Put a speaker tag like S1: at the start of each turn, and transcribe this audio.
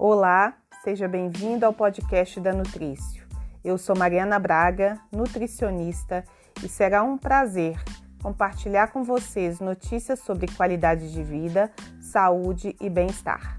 S1: Olá, seja bem-vindo ao podcast da Nutrício. Eu sou Mariana Braga, nutricionista, e será um prazer compartilhar com vocês notícias sobre qualidade de vida, saúde e bem-estar.